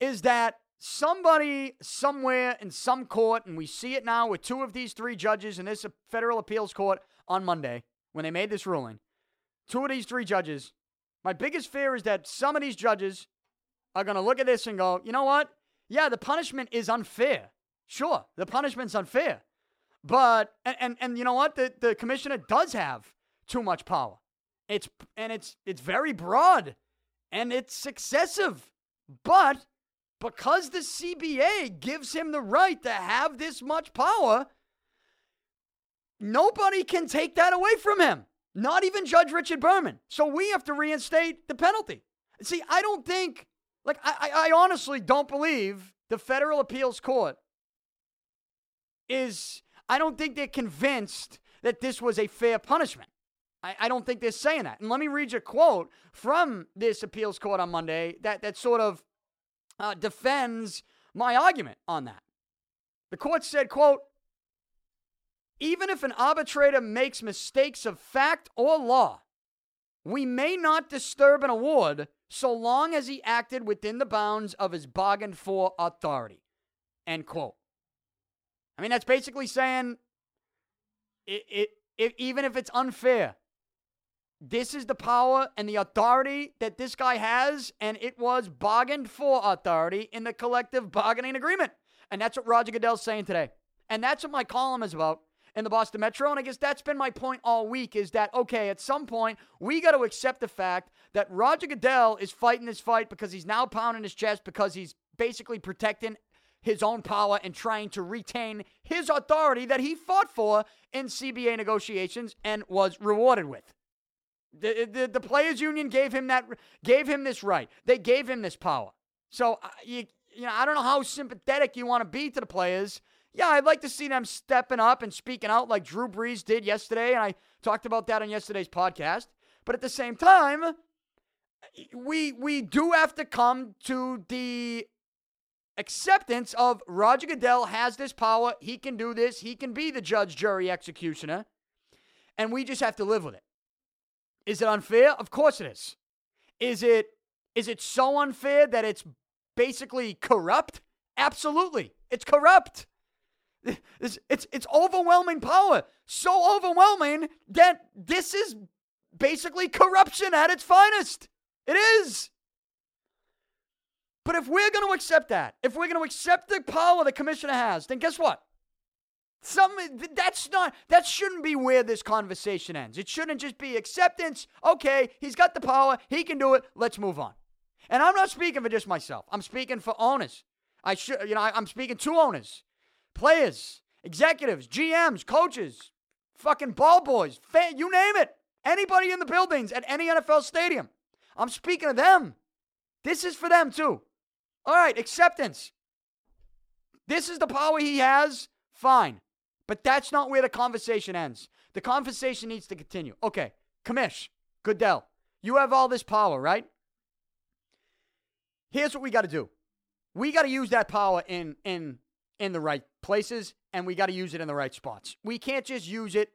is that somebody somewhere in some court, and we see it now with two of these three judges in this federal appeals court on Monday when they made this ruling, two of these three judges, my biggest fear is that some of these judges are going to look at this and go, you know what? Yeah, the punishment is unfair. Sure, the punishment's unfair. But, and, and, and you know what? The, the commissioner does have too much power. It's, and it's, it's very broad and it's excessive. But because the CBA gives him the right to have this much power, nobody can take that away from him. Not even Judge Richard Berman. So we have to reinstate the penalty. See, I don't think, like, I, I honestly don't believe the federal appeals court is. I don't think they're convinced that this was a fair punishment. I, I don't think they're saying that. And let me read you a quote from this appeals court on Monday that, that sort of uh, defends my argument on that. The court said, quote, even if an arbitrator makes mistakes of fact or law, we may not disturb an award so long as he acted within the bounds of his bargained for authority. End quote. I mean, that's basically saying it, it, it, even if it's unfair, this is the power and the authority that this guy has, and it was bargained for authority in the collective bargaining agreement. And that's what Roger Goodell's saying today. And that's what my column is about in the Boston Metro. And I guess that's been my point all week is that, okay, at some point, we got to accept the fact that Roger Goodell is fighting this fight because he's now pounding his chest because he's basically protecting his own power and trying to retain his authority that he fought for in CBA negotiations and was rewarded with. The, the, the players union gave him that gave him this right. They gave him this power. So you you know I don't know how sympathetic you want to be to the players. Yeah, I'd like to see them stepping up and speaking out like Drew Brees did yesterday, and I talked about that on yesterday's podcast. But at the same time, we we do have to come to the acceptance of Roger Goodell has this power. He can do this. He can be the judge, jury, executioner. And we just have to live with it. Is it unfair? Of course it is. Is it is it so unfair that it's basically corrupt? Absolutely. It's corrupt. It's, it's, it's overwhelming power. So overwhelming that this is basically corruption at its finest. It is. But if we're going to accept that, if we're going to accept the power the commissioner has, then guess what? Some that's not that shouldn't be where this conversation ends. It shouldn't just be acceptance. Okay, he's got the power, he can do it. Let's move on. And I'm not speaking for just myself. I'm speaking for owners. I should, you know, I, am speaking to owners, players, executives, GMs, coaches, fucking ball boys, fan, you name it. Anybody in the buildings at any NFL stadium. I'm speaking of them. This is for them too. All right, acceptance. This is the power he has. Fine. But that's not where the conversation ends. The conversation needs to continue. Okay, Commish, Goodell, you have all this power, right? Here's what we got to do. We got to use that power in in in the right places and we got to use it in the right spots. We can't just use it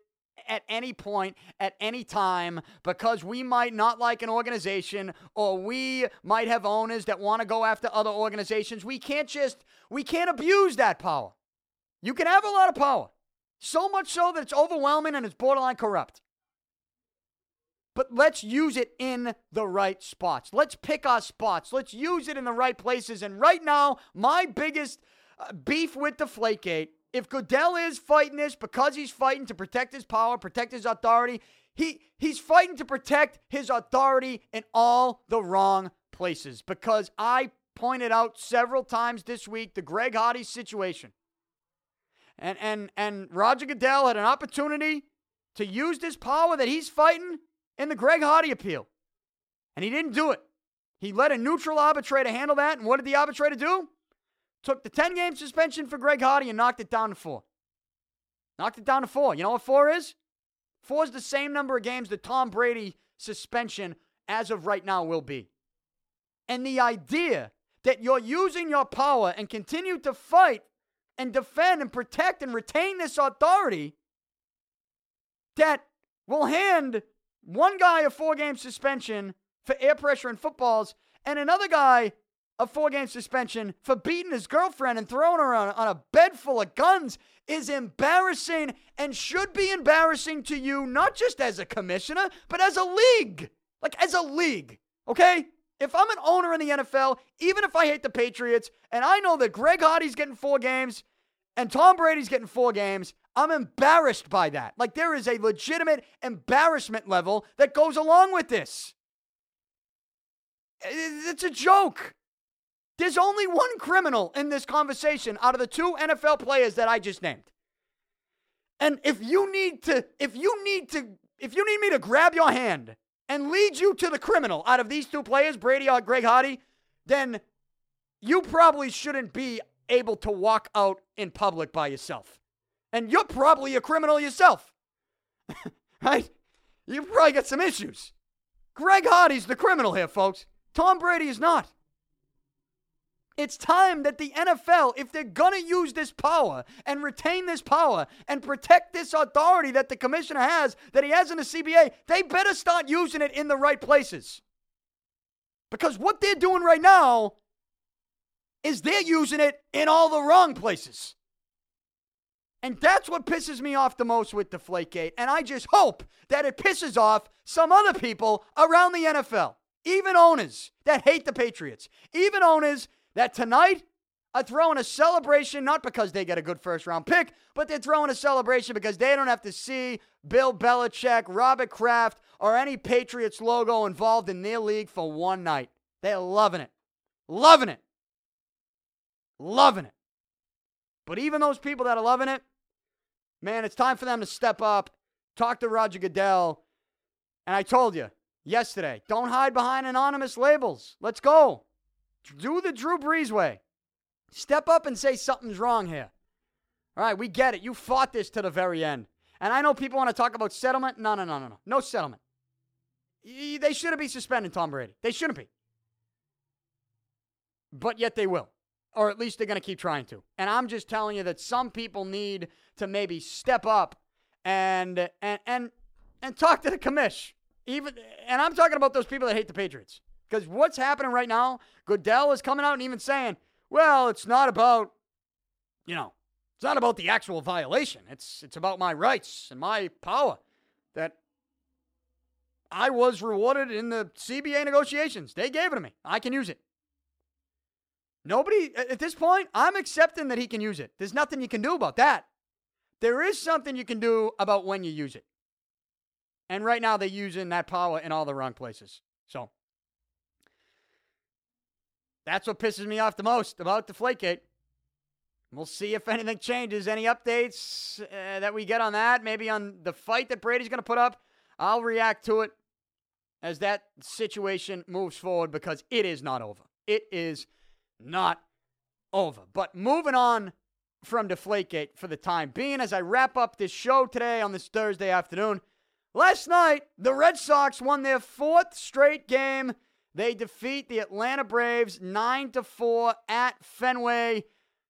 at any point, at any time, because we might not like an organization or we might have owners that want to go after other organizations. We can't just, we can't abuse that power. You can have a lot of power. So much so that it's overwhelming and it's borderline corrupt. But let's use it in the right spots. Let's pick our spots. Let's use it in the right places. And right now, my biggest uh, beef with Deflategate, if Goodell is fighting this because he's fighting to protect his power, protect his authority, he he's fighting to protect his authority in all the wrong places. Because I pointed out several times this week the Greg Hardy situation. And and and Roger Goodell had an opportunity to use this power that he's fighting in the Greg Hardy appeal. And he didn't do it. He let a neutral arbitrator handle that. And what did the arbitrator do? Took the 10 game suspension for Greg Hardy and knocked it down to four. Knocked it down to four. You know what four is? Four is the same number of games that Tom Brady suspension as of right now will be. And the idea that you're using your power and continue to fight and defend and protect and retain this authority that will hand one guy a four game suspension for air pressure in footballs and another guy a four game suspension for beating his girlfriend and throwing her on, on a bed full of guns is embarrassing and should be embarrassing to you, not just as a commissioner, but as a league. Like, as a league, okay? If I'm an owner in the NFL, even if I hate the Patriots, and I know that Greg Hardy's getting four games, and Tom Brady's getting four games, I'm embarrassed by that. Like there is a legitimate embarrassment level that goes along with this. It's a joke. There's only one criminal in this conversation out of the two NFL players that I just named. And if you need to, if you need to, if you need me to grab your hand and lead you to the criminal out of these two players, Brady or Greg Hardy, then you probably shouldn't be able to walk out in public by yourself. And you're probably a criminal yourself. (laughs) right? You probably got some issues. Greg Hardy's the criminal here, folks. Tom Brady is not. It's time that the NFL, if they're going to use this power and retain this power and protect this authority that the commissioner has, that he has in the CBA, they better start using it in the right places. Because what they're doing right now is they're using it in all the wrong places. And that's what pisses me off the most with Deflategate. And I just hope that it pisses off some other people around the NFL, even owners that hate the Patriots, even owners that tonight are throwing a celebration, not because they get a good first round pick, but they're throwing a celebration because they don't have to see Bill Belichick, Robert Kraft, or any Patriots logo involved in their league for one night. They're loving it. Loving it. Loving it. But even those people that are loving it, man, it's time for them to step up, talk to Roger Goodell. And I told you yesterday, don't hide behind anonymous labels. Let's go. Do the Drew Brees way. Step up and say something's wrong here. All right, we get it. You fought this to the very end. And I know people want to talk about settlement. No, no, no, no, no. No settlement. They shouldn't be suspending Tom Brady. They shouldn't be. But yet they will or at least they're going to keep trying to. And I'm just telling you that some people need to maybe step up and and and and talk to the commish. Even and I'm talking about those people that hate the Patriots. Because what's happening right now, Goodell is coming out and even saying, "Well, it's not about, you know, it's not about the actual violation. It's it's about my rights and my power that I was rewarded in the CBA negotiations. They gave it to me. I can use it. Nobody, at this point, I'm accepting that he can use it. There's nothing you can do about that. There is something you can do about when you use it. And right now, they're using that power in all the wrong places. So that's what pisses me off the most about Deflategate. We'll see if anything changes. Any updates uh, that we get on that? Maybe on the fight that Brady's going to put up. I'll react to it as that situation moves forward because it is not over. It is not over. But moving on from Deflategate for the time being, as I wrap up this show today on this Thursday afternoon, last night the Red Sox won their fourth straight game. They defeat the Atlanta Braves 9 to 4 at Fenway.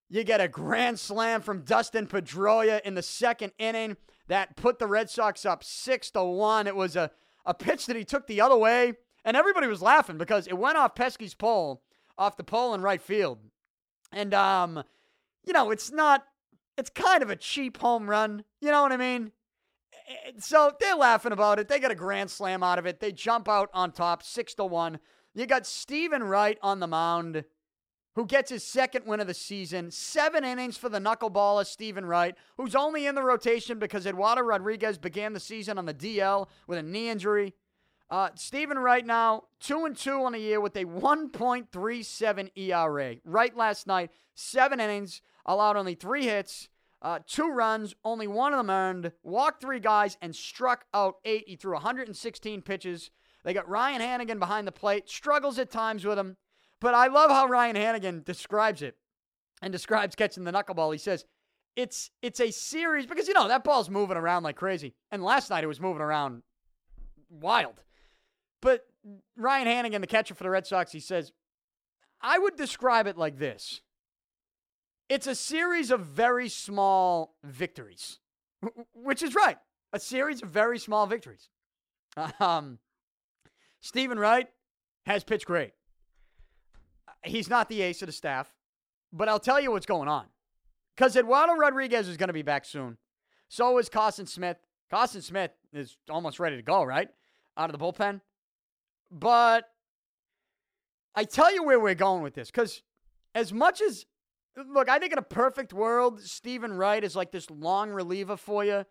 You get a grand slam from Dustin Pedroia in the second inning that put the Red Sox up 6 to 1. It was a, a pitch that he took the other way, and everybody was laughing because it went off Pesky's pole off the pole in right field. And, um, you know, it's not, it's kind of a cheap home run. You know what I mean? So they're laughing about it. They get a grand slam out of it. They jump out on top, six to one. You got Steven Wright on the mound, who gets his second win of the season. Seven innings for the knuckleballer Steven Wright, who's only in the rotation because Eduardo Rodriguez began the season on the DL with a knee injury. Uh, Steven right now, 2 and 2 on the year with a 1.37 ERA. Wright last night, seven innings, allowed only three hits, uh, two runs, only one of them earned, walked three guys, and struck out eight. He threw 116 pitches. They got Ryan Hanigan behind the plate, struggles at times with him. But I love how Ryan Hanigan describes it and describes catching the knuckleball. He says, it's it's a series because you know that ball's moving around like crazy. And last night it was moving around wild. But Ryan Hanigan, the catcher for the Red Sox, he says, I would describe it like this it's a series of very small victories, which is right. A series of very small victories. Um, Steven Wright has pitched great. He's not the ace of the staff, but I'll tell you what's going on. Because Eduardo Rodriguez is going to be back soon. So is Carson Smith. Carson Smith is almost ready to go, right? Out of the bullpen. But I tell you where we're going with this because as much as look, I think in a perfect world, Steven Wright is like this long reliever for you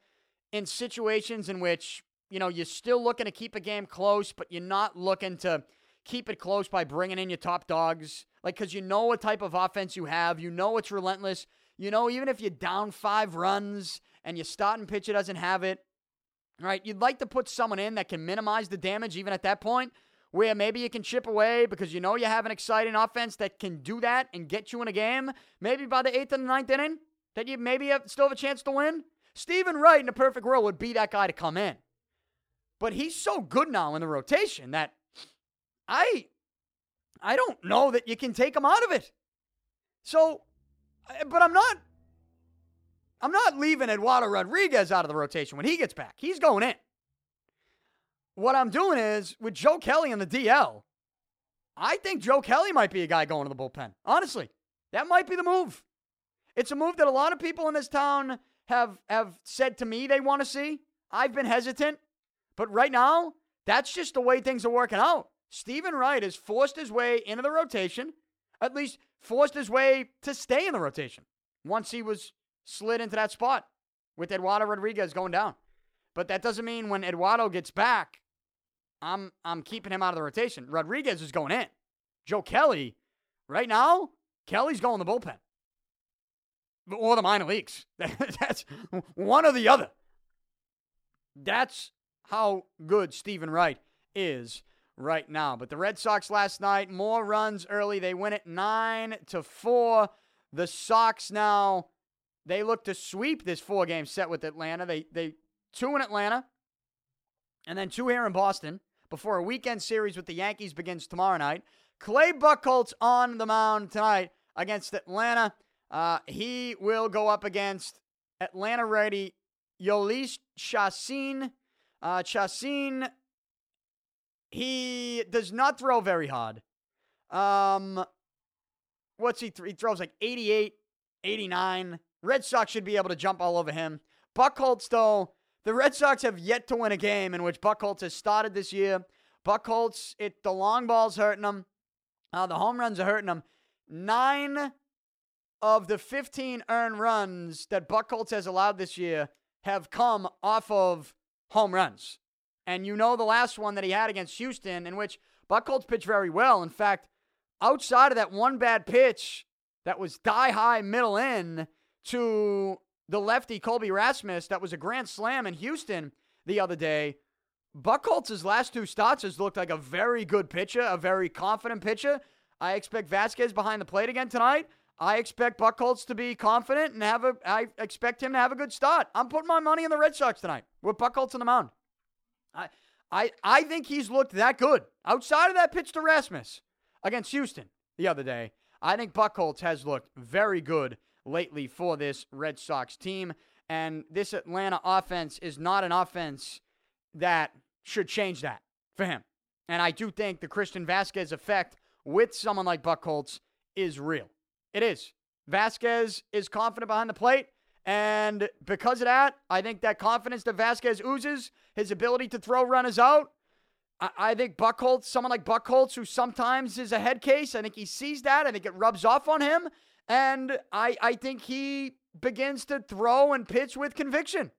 in situations in which you know you're still looking to keep a game close, but you're not looking to keep it close by bringing in your top dogs. Like because you know what type of offense you have, you know it's relentless. You know even if you're down five runs and your starting pitcher doesn't have it, right? You'd like to put someone in that can minimize the damage even at that point where maybe you can chip away because you know you have an exciting offense that can do that and get you in a game, maybe by the eighth and ninth inning. that you maybe have, still have a chance to win? Steven Wright in a perfect world would be that guy to come in. But he's so good now in the rotation that I I don't know that you can take him out of it. So but I'm not I'm not leaving Eduardo Rodriguez out of the rotation when he gets back. He's going in. What I'm doing is with Joe Kelly in the DL, I think Joe Kelly might be a guy going to the bullpen. Honestly, that might be the move. It's a move that a lot of people in this town have have said to me they want to see. I've been hesitant, but right now, that's just the way things are working out. Steven Wright has forced his way into the rotation, at least forced his way to stay in the rotation once he was slid into that spot with Eduardo Rodriguez going down. But that doesn't mean when Eduardo gets back, I'm I'm keeping him out of the rotation. Rodriguez is going in. Joe Kelly, right now, Kelly's going the bullpen. Or the minor leagues. (laughs) That's one or the other. That's how good Steven Wright is right now. But the Red Sox last night, more runs early. They win it nine to four. The Sox now they look to sweep this four game set with Atlanta. They they two in Atlanta, and then two here in Boston before a weekend series with the Yankees begins tomorrow night. Clay Buchholz on the mound tonight against Atlanta. Uh, he will go up against Atlanta righty Jhoulys Chacin. Uh, Chacin, he does not throw very hard. Um, what's he? Th- he throws like 88, 89. Red Sox should be able to jump all over him. Buchholz, though, the Red Sox have yet to win a game in which Buchholz has started this year. Buchholz, it the long ball's hurting him. Uh, the home runs are hurting him. Nine of the 15 earned runs that Buchholz has allowed this year have come off of home runs. And you know the last one that he had against Houston, in which Buchholz pitched very well. In fact, outside of that one bad pitch that was die high middle in, to the lefty Colby Rasmus that was a grand slam in Houston the other day. Buchholz's last two starts has looked like a very good pitcher, a very confident pitcher. I expect Vazquez behind the plate again tonight. I expect Buchholz to be confident and have a. I expect him to have a good start. I'm putting my money in the Red Sox tonight with Buchholz on the mound. I, I, I think he's looked that good outside of that pitch to Rasmus against Houston the other day. I think Buchholz has looked very good lately for this Red Sox team. And this Atlanta offense is not an offense that should change that for him. And I do think the Christian Vazquez effect with someone like Buchholz is real. It is. Vazquez is confident behind the plate. And because of that, I think that confidence that Vazquez oozes, his ability to throw runners out, I, I think Buchholz, someone like Buchholz, who sometimes is a head case, I think he sees that. I think it rubs off on him. And I, I think he begins to throw and pitch with conviction.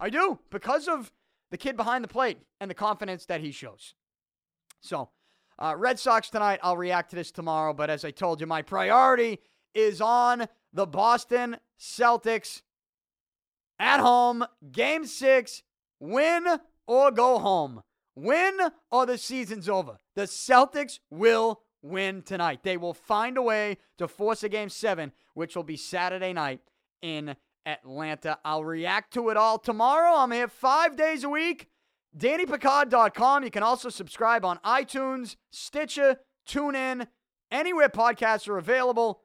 I do, because of the kid behind the plate and the confidence that he shows. So, uh, Red Sox tonight, I'll react to this tomorrow. But as I told you, my priority is on the Boston Celtics at home, game six, win or go home. Win or the season's over. The Celtics will win tonight. They will find a way to force a game seven, which will be Saturday night in Atlanta. I'll react to it all tomorrow. I'm here five days a week. DannyPicard.com. You can also subscribe on iTunes, Stitcher, TuneIn, anywhere podcasts are available.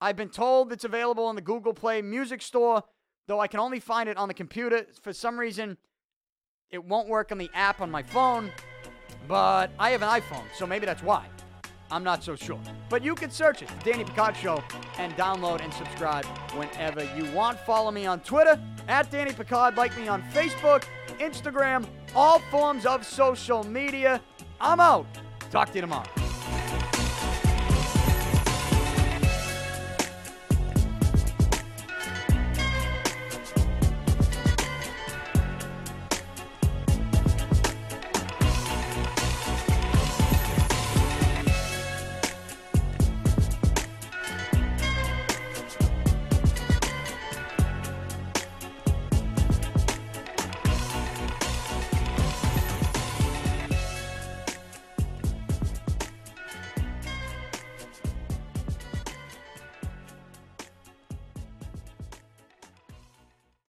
I've been told it's available in the Google Play Music Store, though I can only find it on the computer. For some reason, it won't work on the app on my phone, but I have an iPhone, so maybe that's why. I'm not so sure. But you can search it, Danny Picard Show, and download and subscribe whenever you want. Follow me on Twitter, at Danny Picard. Like me on Facebook, Instagram, all forms of social media. I'm out. Talk to you tomorrow.